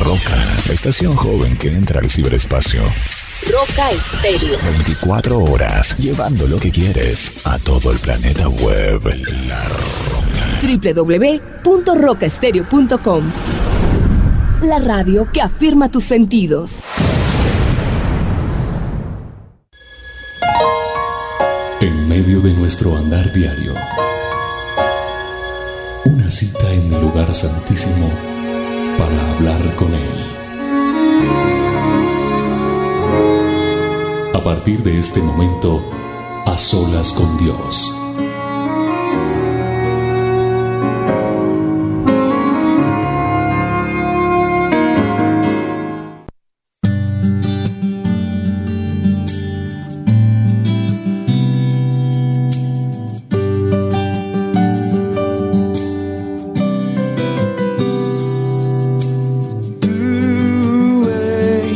Roca, la estación joven que entra al ciberespacio. Roca Estéreo. 24 horas, llevando lo que quieres a todo el planeta web. La Roca. www.rocaestereo.com La radio que afirma tus sentidos. En medio de nuestro andar diario, una cita en el lugar santísimo para hablar con Él. A partir de este momento, a solas con Dios.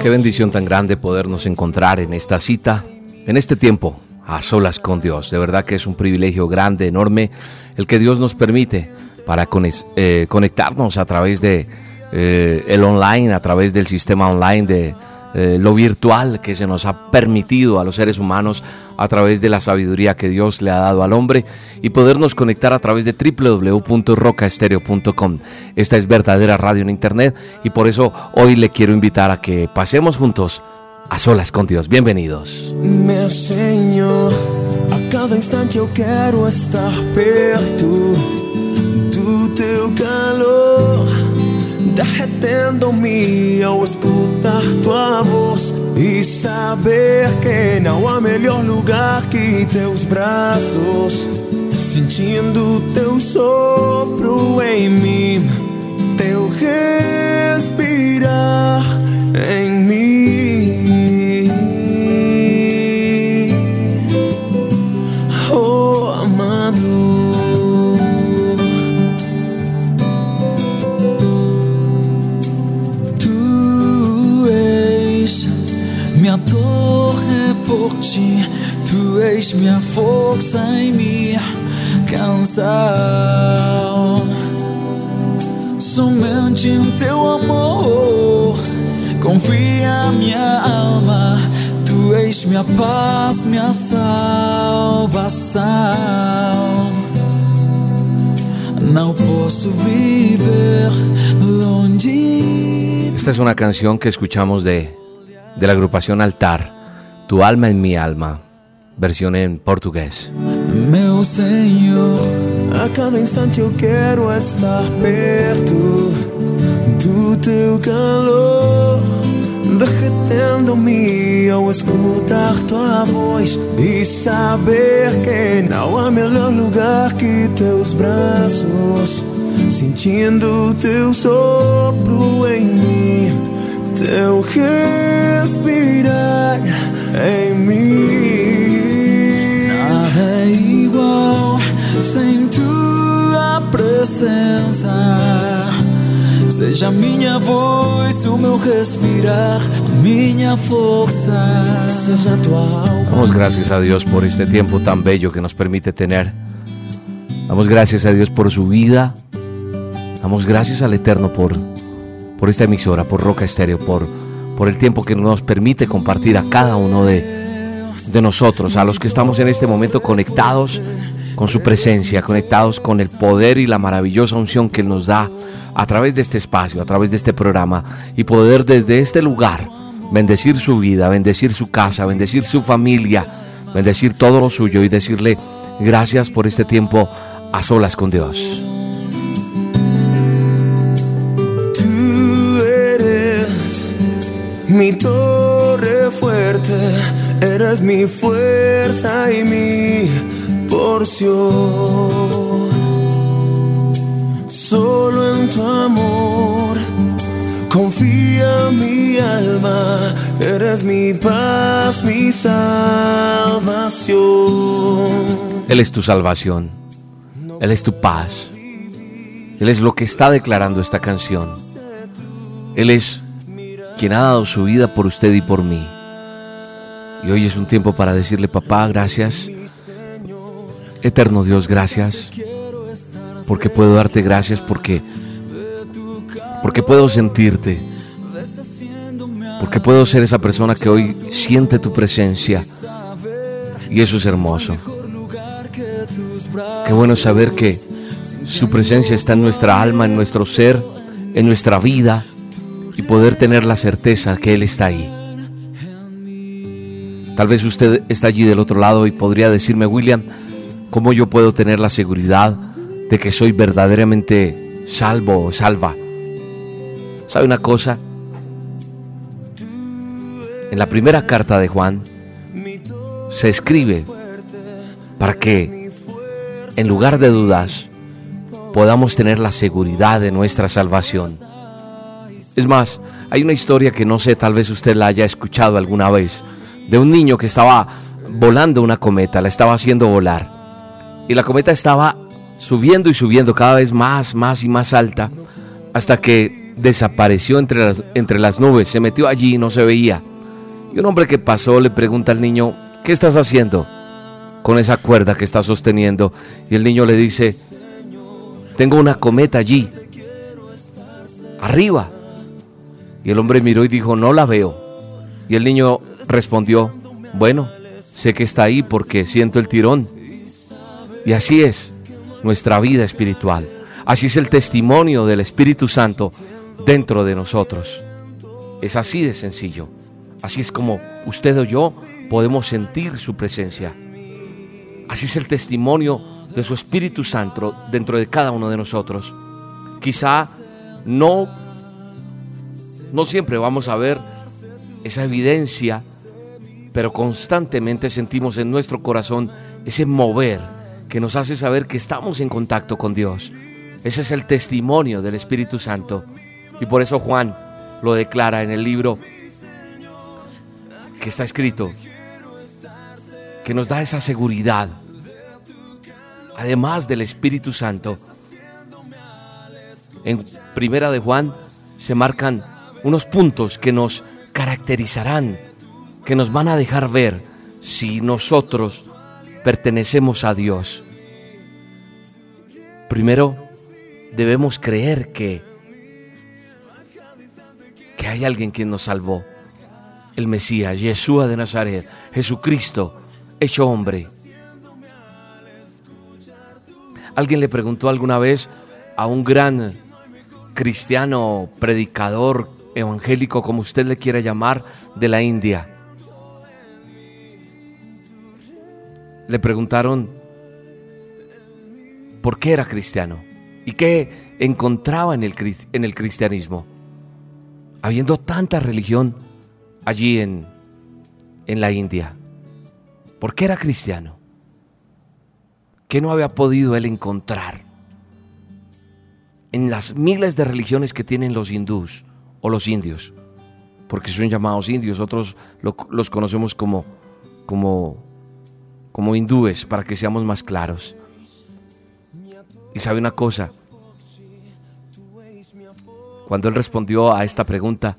Qué bendición tan grande podernos encontrar en esta cita, en este tiempo a solas con Dios. De verdad que es un privilegio grande, enorme, el que Dios nos permite para eh, conectarnos a través de eh, el online, a través del sistema online de eh, lo virtual que se nos ha permitido a los seres humanos a través de la sabiduría que Dios le ha dado al hombre y podernos conectar a través de www.rocaestereo.com. Esta es verdadera radio en internet y por eso hoy le quiero invitar a que pasemos juntos a solas con Dios. Bienvenidos. Derretendo-me ao escutar tua voz e saber que não há melhor lugar que teus braços, sentindo teu sopro em mim, teu respirar em mim. Forte, tu és minha força em minha canção. Somente em teu amor confia minha alma. Tu és minha paz, minha salvação. Não posso viver longe. Esta es una canción que escuchamos de, de la agrupación Altar. Tu alma en mi alma, versión en portugués. Meu Senhor, a cada instante eu quero estar perto do teu calor, derretendo-me ao escutar tua voz e saber que não há melhor lugar que teus braços, sentindo teu sopro em mim, teu respirar em mim. Nada igual sem tua presença. Seja minha voz, o meu respirar, minha força. Seja tua alma. Damos gracias a Dios por este tiempo tan bello que nos permite tener. Damos gracias a Dios por su vida. Damos gracias al Eterno por, por esta emisora, por Roca Estéreo, por por el tiempo que nos permite compartir a cada uno de, de nosotros, a los que estamos en este momento conectados con su presencia, conectados con el poder y la maravillosa unción que nos da a través de este espacio, a través de este programa y poder desde este lugar bendecir su vida, bendecir su casa, bendecir su familia, bendecir todo lo suyo y decirle gracias por este tiempo a solas con Dios. Mi torre fuerte, eres mi fuerza y mi porción. Solo en tu amor confía mi alma, eres mi paz, mi salvación. Él es tu salvación. Él es tu paz. Él es lo que está declarando esta canción. Él es quien ha dado su vida por usted y por mí. Y hoy es un tiempo para decirle, papá, gracias. Eterno Dios, gracias. Porque puedo darte gracias porque porque puedo sentirte. Porque puedo ser esa persona que hoy siente tu presencia. Y eso es hermoso. Qué bueno saber que su presencia está en nuestra alma, en nuestro ser, en nuestra vida y poder tener la certeza que Él está ahí. Tal vez usted está allí del otro lado y podría decirme, William, ¿cómo yo puedo tener la seguridad de que soy verdaderamente salvo o salva? ¿Sabe una cosa? En la primera carta de Juan se escribe para que en lugar de dudas podamos tener la seguridad de nuestra salvación. Es más, hay una historia que no sé, tal vez usted la haya escuchado alguna vez, de un niño que estaba volando una cometa, la estaba haciendo volar. Y la cometa estaba subiendo y subiendo cada vez más, más y más alta, hasta que desapareció entre las, entre las nubes, se metió allí y no se veía. Y un hombre que pasó le pregunta al niño, ¿qué estás haciendo con esa cuerda que estás sosteniendo? Y el niño le dice, tengo una cometa allí, arriba. Y el hombre miró y dijo, no la veo. Y el niño respondió, bueno, sé que está ahí porque siento el tirón. Y así es nuestra vida espiritual. Así es el testimonio del Espíritu Santo dentro de nosotros. Es así de sencillo. Así es como usted o yo podemos sentir su presencia. Así es el testimonio de su Espíritu Santo dentro de cada uno de nosotros. Quizá no, no siempre vamos a ver esa evidencia, pero constantemente sentimos en nuestro corazón ese mover que nos hace saber que estamos en contacto con Dios. Ese es el testimonio del Espíritu Santo. Y por eso Juan lo declara en el libro que está escrito, que nos da esa seguridad, además del Espíritu Santo. En Primera de Juan se marcan unos puntos que nos caracterizarán, que nos van a dejar ver si nosotros pertenecemos a Dios. Primero, debemos creer que que hay alguien quien nos salvó el Mesías, Yeshua de Nazaret, Jesucristo, hecho hombre. Alguien le preguntó alguna vez a un gran cristiano, predicador, evangélico, como usted le quiera llamar, de la India. Le preguntaron por qué era cristiano y qué encontraba en el, en el cristianismo. Habiendo tanta religión, allí en, en la India. ¿Por qué era cristiano? ¿Qué no había podido él encontrar en las miles de religiones que tienen los hindús o los indios? Porque son llamados indios, otros los conocemos como, como, como hindúes, para que seamos más claros. Y sabe una cosa, cuando él respondió a esta pregunta,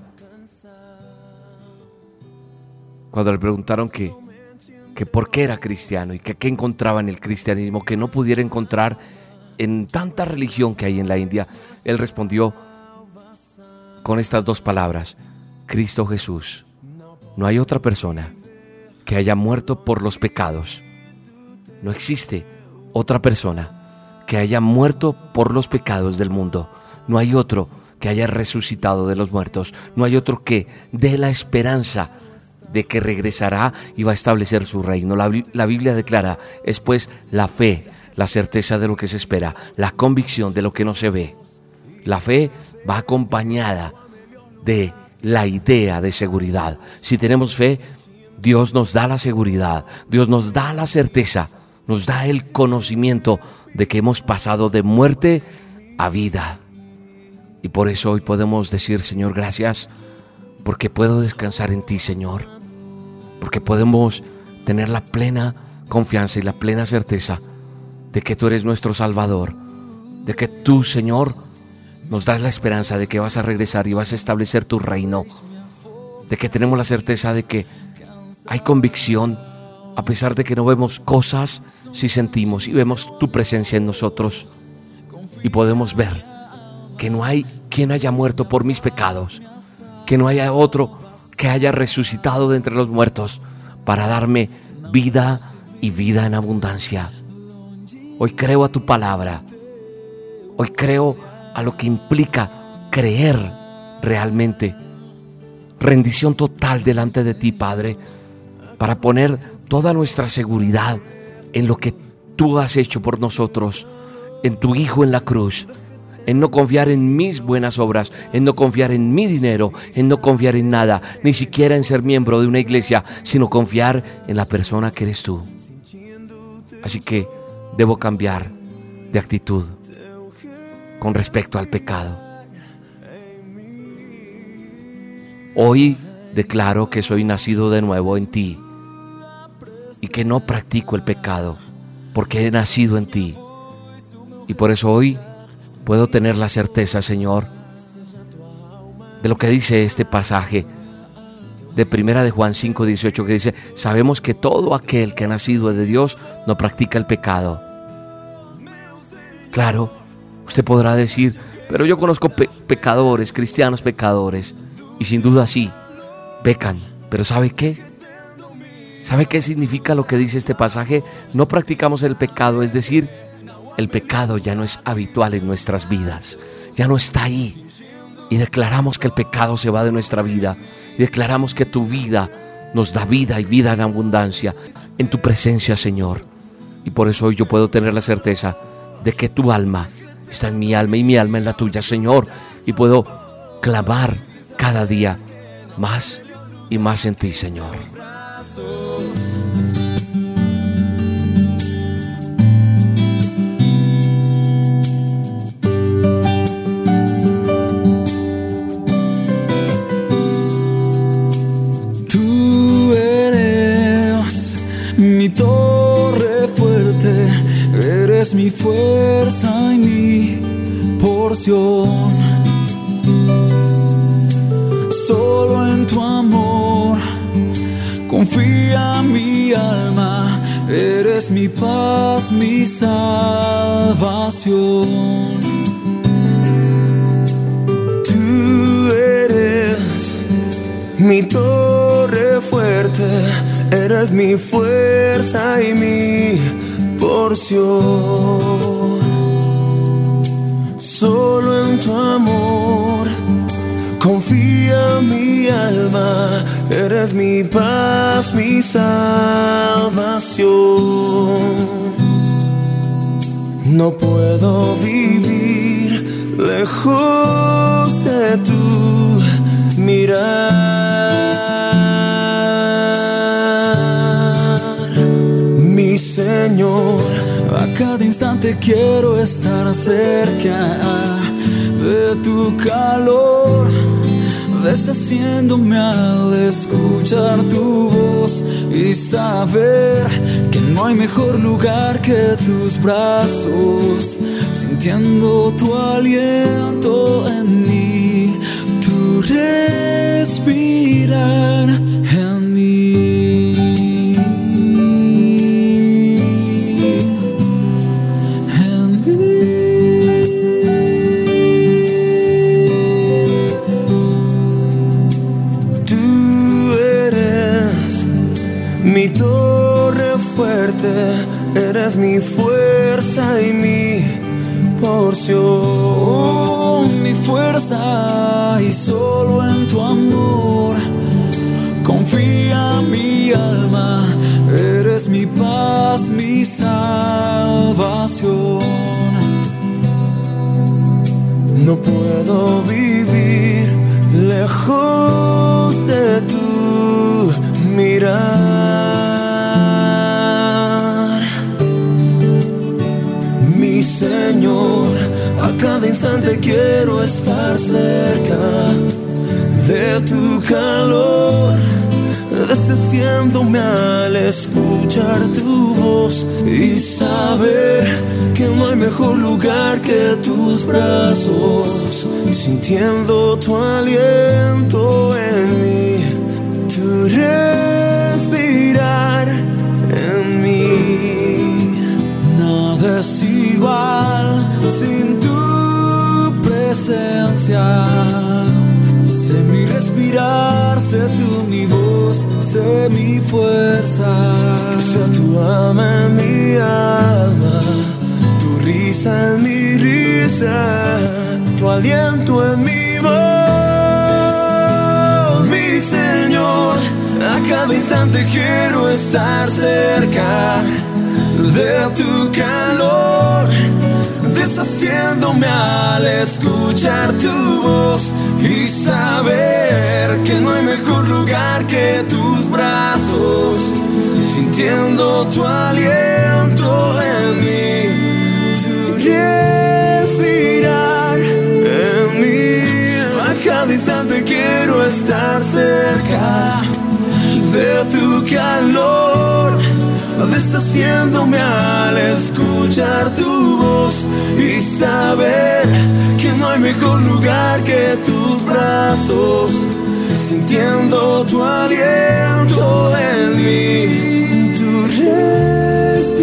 cuando le preguntaron que, que por qué era cristiano y que encontraba en el cristianismo que no pudiera encontrar en tanta religión que hay en la India, él respondió con estas dos palabras, Cristo Jesús. No hay otra persona que haya muerto por los pecados. No existe otra persona que haya muerto por los pecados del mundo. No hay otro que haya resucitado de los muertos. No hay otro que dé la esperanza de que regresará y va a establecer su reino. La, Biblia declara, es pues la fe, la certeza de lo que se espera, la convicción de lo que no se ve. La fe va acompañada de la idea de seguridad. Si tenemos fe, Dios nos da la seguridad, Dios nos da la certeza, nos da el conocimiento de que hemos pasado de muerte a vida. Y por eso hoy podemos decir, Señor, gracias porque puedo descansar en ti, Señor, porque podemos tener la plena confianza y la plena certeza de que tú eres nuestro Salvador, de que tú, Señor, nos das la esperanza de que vas a regresar y vas a establecer tu reino, de que tenemos la certeza de que hay convicción, a pesar de que no vemos cosas, si sentimos y vemos tu presencia en nosotros y podemos ver que no hay quien haya muerto por mis pecados, que no haya otro que haya resucitado de entre los muertos para darme vida y vida en abundancia. Hoy creo a tu palabra. Hoy creo a lo que implica creer realmente. Rendición total delante de ti, Padre, para poner toda nuestra seguridad en lo que tú has hecho por nosotros, en tu Hijo en la cruz, en no confiar en mis buenas obras, en no confiar en mi dinero, en no confiar en nada, ni siquiera en ser miembro de una iglesia, sino confiar en la persona que eres tú. Así que debo cambiar de actitud con respecto al pecado. Hoy declaro que soy nacido de nuevo en ti y que no practico el pecado porque he nacido en ti. Y por eso hoy puedo tener la certeza, Señor, de lo que dice este pasaje de Primera de Juan 5, 18, que dice, sabemos que todo aquel que ha nacido de Dios no practica el pecado. Claro, usted podrá decir, pero yo conozco pecadores, cristianos pecadores, y sin duda sí, pecan, pero ¿sabe qué? ¿Sabe qué significa lo que dice este pasaje? No practicamos el pecado, es decir, el pecado ya no es habitual en nuestras vidas, ya no está ahí. Y declaramos que el pecado se va de nuestra vida. Y declaramos que tu vida nos da vida y vida en abundancia en tu presencia, Señor. Y por eso hoy yo puedo tener la certeza de que tu alma está en mi alma y mi alma en la tuya, Señor. Y puedo clamar cada día más y más en ti, Señor. mi fuerza y mi porción. Solo en tu amor confía mi alma, eres mi paz, mi salvación. Tú eres mi torre fuerte, eres mi fuerza y mi Solo en tu amor confía mi alma, eres mi paz, mi salvación. No puedo vivir lejos de tu mirar, Señor. Cada instante quiero estar cerca de tu calor, deshaciéndome al escuchar tu voz y saber que no hay mejor lugar que tus brazos, sintiendo tu aliento en mí, tu respirar mi fuerza y solo en tu amor confía mi alma, eres mi paz, mi salvación. No puedo vivir lejos de tu mirar. Señor, a cada instante quiero estar cerca de tu calor, deshaciéndome al escuchar tu voz y saber que no hay mejor lugar que tus brazos, sintiendo tu aliento en mí, tu respirar en mí. Nada es igual presencia. Sé mi respirar, sé tú mi voz, sé mi fuerza. Sea tu alma en mi alma, tu risa en mi risa, tu aliento en mi voz, mi Señor. A cada instante quiero estar cerca de tu calor, deshaciéndome al escuchar tu voz y saber que no hay mejor lugar que tus brazos, sintiendo tu aliento en mí, tu respirar en mí. A cada instante quiero estar cerca de tu calor, deshaciéndome al escuchar tu voz y saber que no hay mejor lugar que tus brazos, sintiendo tu aliento en mí, tu respirar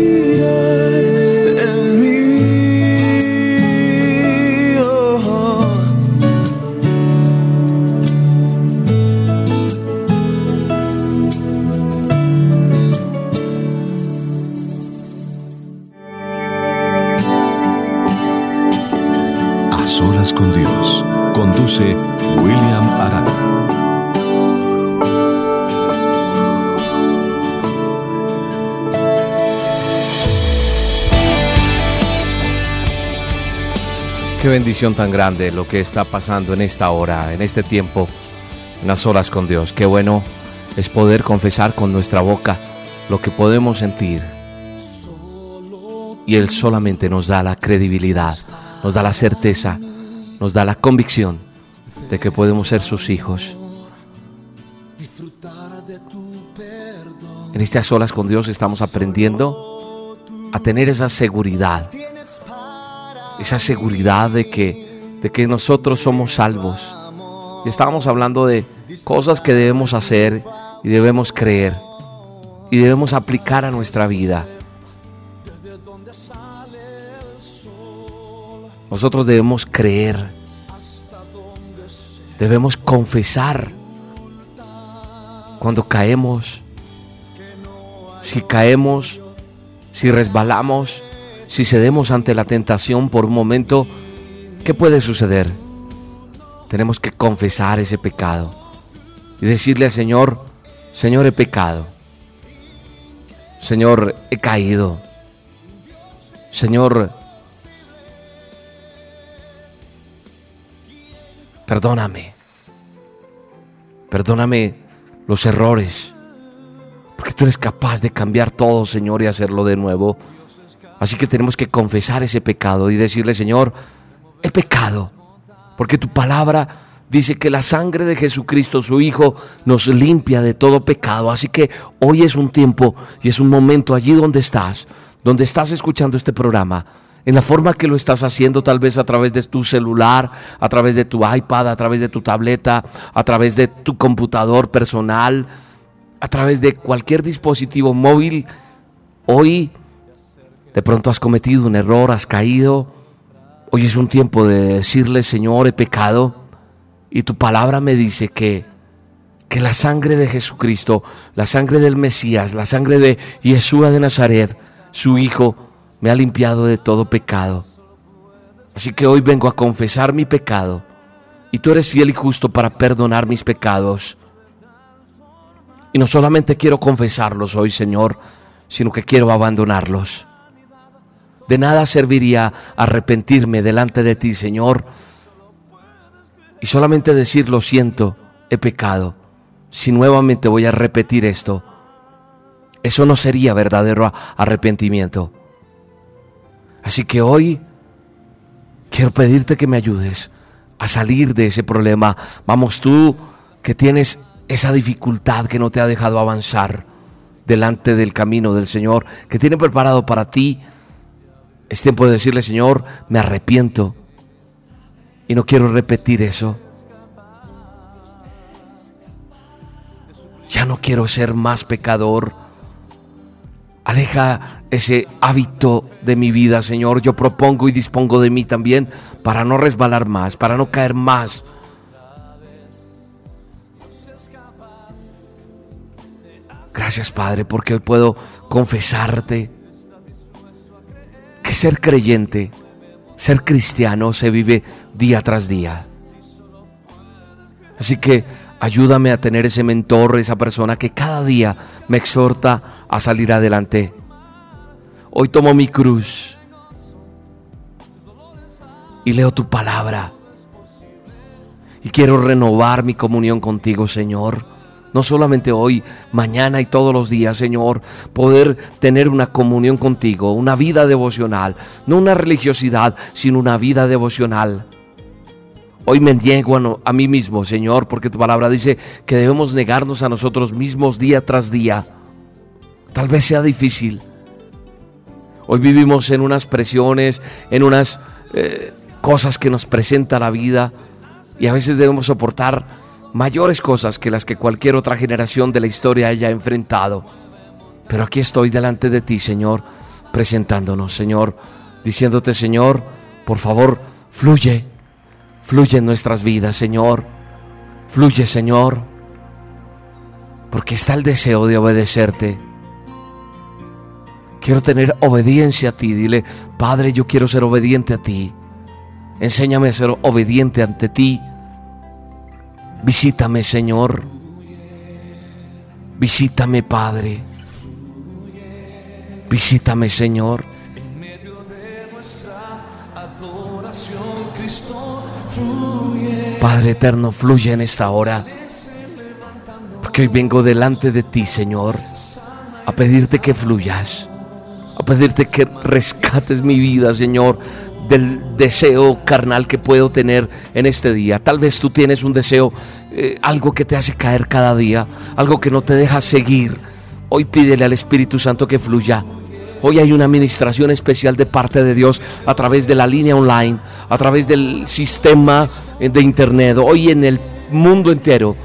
bendición tan grande lo que está pasando en esta hora, en este tiempo, en las horas con Dios. Qué bueno es poder confesar con nuestra boca lo que podemos sentir. Y Él solamente nos da la credibilidad, nos da la certeza, nos da la convicción de que podemos ser sus hijos. En estas horas con Dios estamos aprendiendo a tener esa seguridad esa seguridad de que, de que nosotros somos salvos. Y estábamos hablando de cosas que debemos hacer y debemos creer y debemos aplicar a nuestra vida. Nosotros debemos creer, debemos confesar cuando caemos, si caemos, si resbalamos, si cedemos ante la tentación por un momento, ¿qué puede suceder? Tenemos que confesar ese pecado y decirle al Señor, Señor, he pecado. Señor, he caído. Señor, perdóname. Perdóname los errores. Porque tú eres capaz de cambiar todo, Señor, y hacerlo de nuevo. Así que tenemos que confesar ese pecado y decirle, Señor, he pecado. Porque tu palabra dice que la sangre de Jesucristo, su Hijo, nos limpia de todo pecado. Así que hoy es un tiempo y es un momento allí donde estás, donde estás escuchando este programa, en la forma que lo estás haciendo, tal vez a través de tu celular, a través de tu iPad, a través de tu tableta, a través de tu computador personal, a través de cualquier dispositivo móvil. Hoy de pronto has cometido un error, has caído. Hoy es un tiempo de decirle, Señor, he pecado. Y tu palabra me dice que, que la sangre de Jesucristo, la sangre del Mesías, la sangre de Yeshua de Nazaret, su Hijo, me ha limpiado de todo pecado. Así que hoy vengo a confesar mi pecado. Y tú eres fiel y justo para perdonar mis pecados. Y no solamente quiero confesarlos hoy, Señor, sino que quiero abandonarlos. De nada serviría arrepentirme delante de ti, Señor, y solamente decir lo siento, he pecado. Si nuevamente voy a repetir esto, eso no sería verdadero arrepentimiento. Así que hoy quiero pedirte que me ayudes a salir de ese problema. Vamos tú, que tienes esa dificultad que no te ha dejado avanzar delante del camino del Señor, que tiene preparado para ti. Es tiempo de decirle, Señor, me arrepiento y no quiero repetir eso. Ya no quiero ser más pecador. Aleja ese hábito de mi vida, Señor. Yo propongo y dispongo de mí también para no resbalar más, para no caer más. Gracias, Padre, porque hoy puedo confesarte que ser creyente, ser cristiano se vive día tras día. Así que ayúdame a tener ese mentor, esa persona que cada día me exhorta a salir adelante. Hoy tomo mi cruz y leo tu palabra. Y quiero renovar mi comunión contigo, Señor. No solamente hoy, mañana y todos los días, Señor, poder tener una comunión contigo, una vida devocional, no una religiosidad, sino una vida devocional. Hoy me niego a, a, mí mismo, Señor, porque tu palabra dice que debemos negarnos a nosotros mismos día tras día. Tal vez sea difícil. Hoy vivimos en unas presiones, en unas eh, cosas que nos presenta la vida y a veces debemos soportar mayores cosas que las que cualquier otra generación de la historia haya enfrentado. Pero aquí estoy delante de ti, Señor, presentándonos, Señor, diciéndote, Señor, por favor, fluye, fluye en nuestras vidas, Señor, fluye, Señor, porque está el deseo de obedecerte. Quiero tener obediencia a ti. Dile, Padre, yo quiero ser obediente a ti. Enséñame a ser obediente ante ti Visítame, Señor. Visítame, Padre. Visítame, Señor. Padre eterno, fluye en esta hora. Porque hoy vengo delante de ti, Señor, a pedirte que fluyas, a pedirte que rescates mi vida, Señor, del deseo carnal que puedo tener en este día. Tal vez tú tienes un deseo, eh, algo que te hace caer cada día, algo que no te deja seguir. Hoy pídele al Espíritu Santo que fluya. Hoy hay una administración especial de parte de Dios a través de la línea online, a través del sistema de internet. Hoy en el mundo entero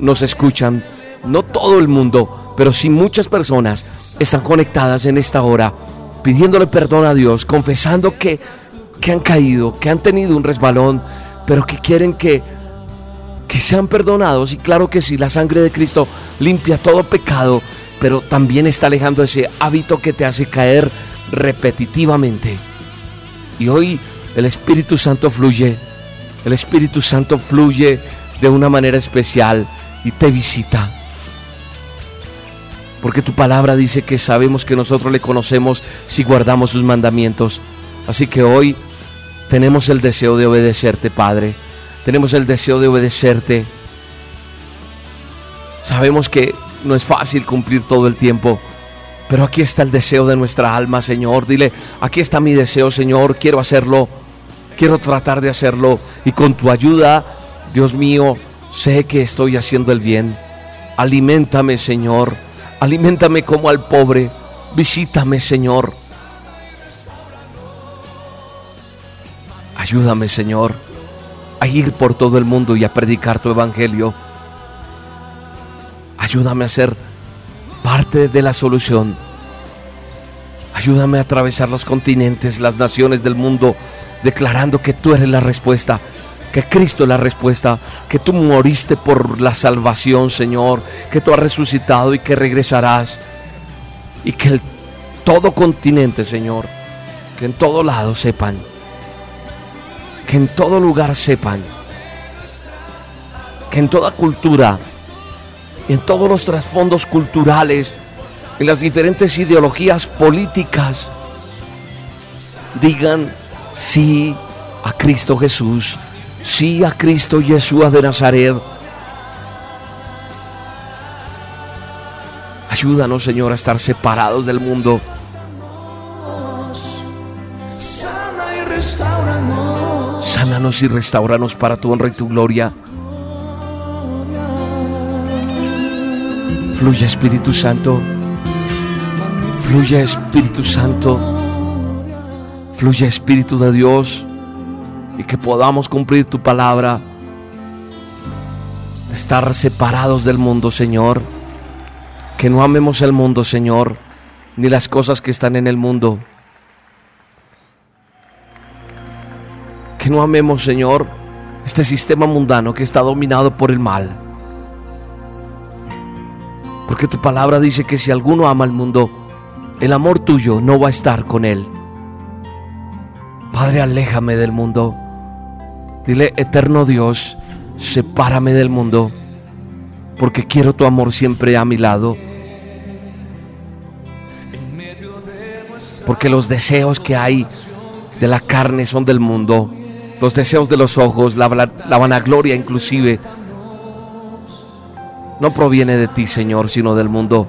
nos escuchan, no todo el mundo, pero sí muchas personas están conectadas en esta hora, pidiéndole perdón a Dios, confesando que que han caído, que han tenido un resbalón, pero que quieren que, que sean perdonados. Y claro que sí, la sangre de Cristo limpia todo pecado, pero también está alejando ese hábito que te hace caer repetitivamente. Y hoy el Espíritu Santo fluye, el Espíritu Santo fluye de una manera especial y te visita. Porque tu palabra dice que sabemos que nosotros le conocemos si guardamos sus mandamientos. Así que hoy tenemos el deseo de obedecerte, Padre. Tenemos el deseo de obedecerte. Sabemos que no es fácil cumplir todo el tiempo, pero aquí está el deseo de nuestra alma, Señor. Dile, aquí está mi deseo, Señor. Quiero hacerlo. Quiero tratar de hacerlo. Y con tu ayuda, Dios mío, sé que estoy haciendo el bien. Aliméntame, Señor. Aliméntame como al pobre. Visítame, Señor. Ayúdame, Señor, a ir por todo el mundo y a predicar tu evangelio. Ayúdame a ser parte de la solución. Ayúdame a atravesar los continentes, las naciones del mundo, declarando que tú eres la respuesta, que Cristo es la respuesta, que tú moriste por la salvación, Señor, que tú has resucitado y que regresarás. Y que el, todo continente, Señor, que en todo lado sepan que en todo lugar sepan, que en toda cultura, en todos los trasfondos culturales, en las diferentes ideologías políticas, digan sí a Cristo Jesús, sí a Cristo Jesús de Nazaret. Ayúdanos, Señor, a estar separados del mundo. Y restauranos para tu honra y tu gloria. Fluye Espíritu Santo. Fluye Espíritu Santo. Fluye Espíritu de Dios. Y que podamos cumplir tu palabra. Estar separados del mundo, Señor. Que no amemos el mundo, Señor. Ni las cosas que están en el mundo. Que no amemos, Señor, este sistema mundano que está dominado por el mal. Porque tu palabra dice que si alguno ama al mundo, el amor tuyo no va a estar con él. Padre, aléjame del mundo. Dile, eterno Dios, sepárame del mundo, porque quiero tu amor siempre a mi lado. Porque los deseos que hay de la carne son del mundo, los deseos de los ojos, la, la vanagloria inclusive, no proviene de ti, Señor, sino del mundo.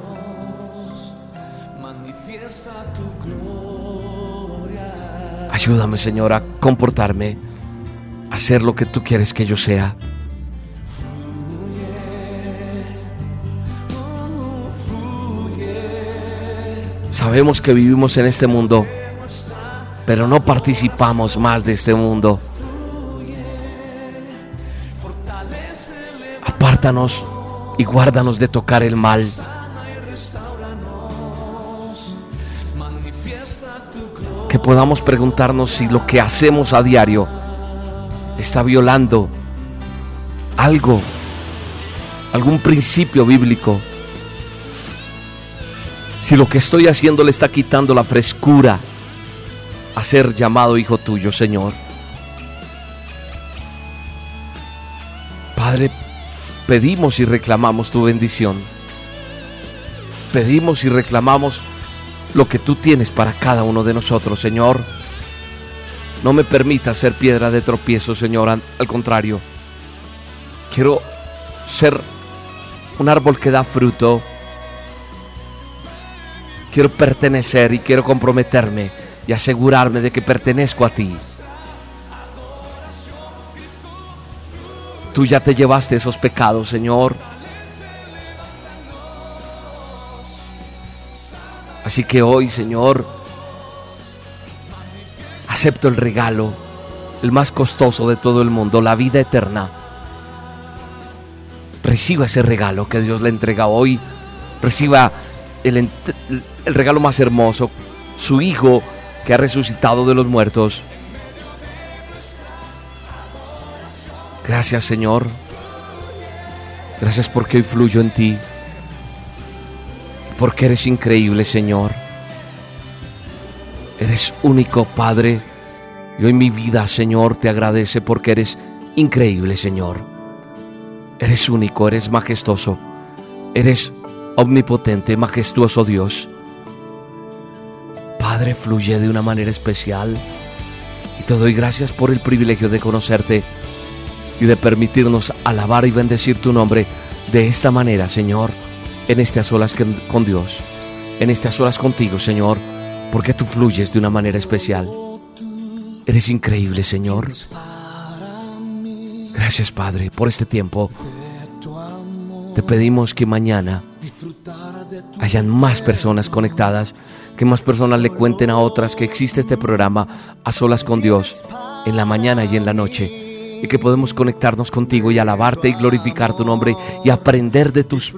Ayúdame, Señor, a comportarme, a ser lo que tú quieres que yo sea. Sabemos que vivimos en este mundo, pero no participamos más de este mundo. Y guárdanos de tocar el mal. Que podamos preguntarnos si lo que hacemos a diario está violando algo, algún principio bíblico. Si lo que estoy haciendo le está quitando la frescura a ser llamado hijo tuyo, Señor. Padre, pedimos y reclamamos tu bendición. Pedimos y reclamamos lo que tú tienes para cada uno de nosotros, Señor. No me permita ser piedra de tropiezo, Señor. Al contrario, quiero ser un árbol que da fruto. Quiero pertenecer y quiero comprometerme y asegurarme de que pertenezco a ti. Tú ya te llevaste esos pecados, Señor. Así que hoy, Señor, acepto el regalo, el más costoso de todo el mundo, la vida eterna. Reciba ese regalo que Dios le entrega hoy. Reciba el, el regalo más hermoso, su Hijo que ha resucitado de los muertos. Gracias Señor. Gracias porque hoy fluyo en ti. Porque eres increíble Señor. Eres único Padre. Y hoy mi vida Señor te agradece porque eres increíble Señor. Eres único, eres majestuoso. Eres omnipotente, majestuoso Dios. Padre, fluye de una manera especial. Y te doy gracias por el privilegio de conocerte y de permitirnos alabar y bendecir tu nombre de esta manera, Señor, en estas olas con Dios, en estas horas contigo, Señor, porque tú fluyes de una manera especial. Eres increíble, Señor. Gracias, Padre, por este tiempo. Te pedimos que mañana hayan más personas conectadas, que más personas le cuenten a otras que existe este programa a solas con Dios en la mañana y en la noche y que podemos conectarnos contigo y alabarte y glorificar tu nombre y aprender de tus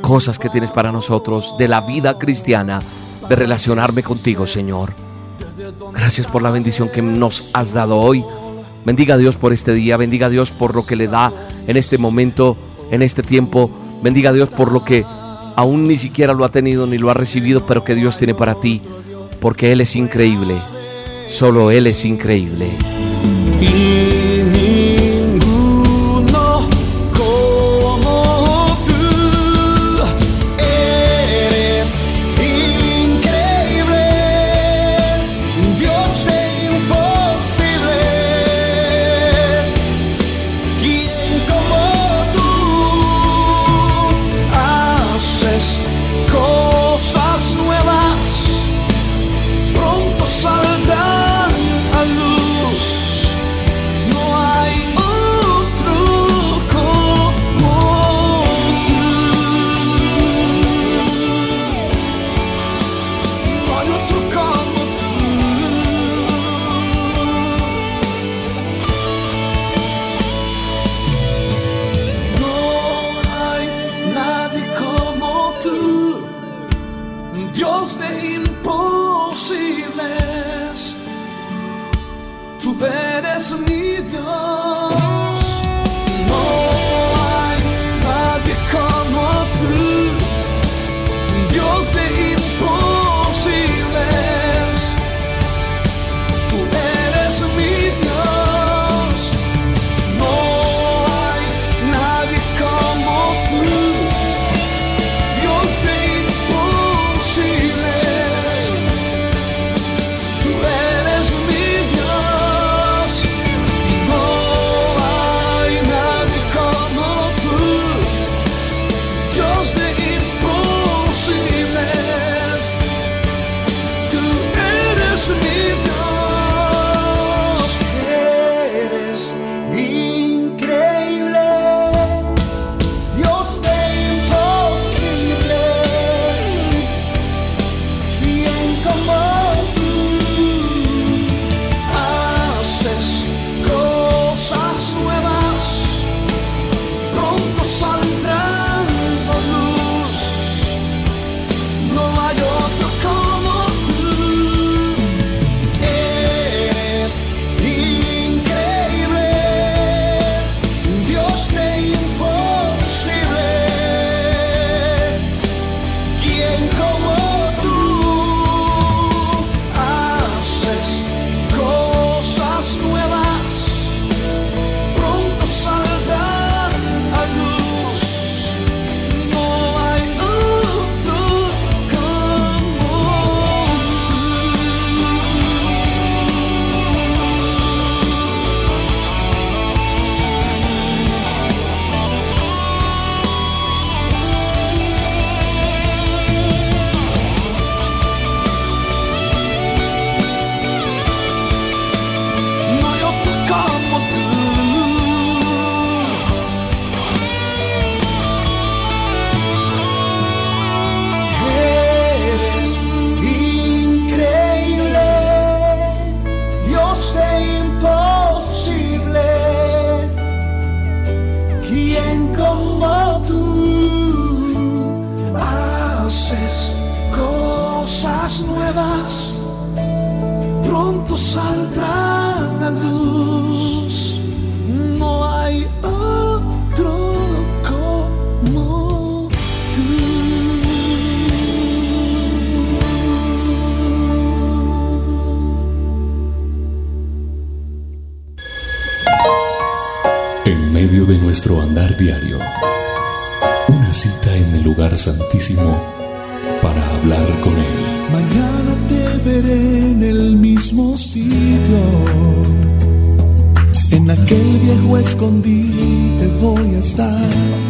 cosas que tienes para nosotros, de la vida cristiana, de relacionarme contigo, Señor. Gracias por la bendición que nos has dado hoy. Bendiga a Dios por este día, bendiga a Dios por lo que le da en este momento, en este tiempo. Bendiga a Dios por lo que aún ni siquiera lo ha tenido ni lo ha recibido, pero que Dios tiene para ti, porque Él es increíble. Solo Él es increíble. beneath your santísimo para hablar con Él. Mañana te veré en el mismo sitio. En aquel viejo escondite voy a estar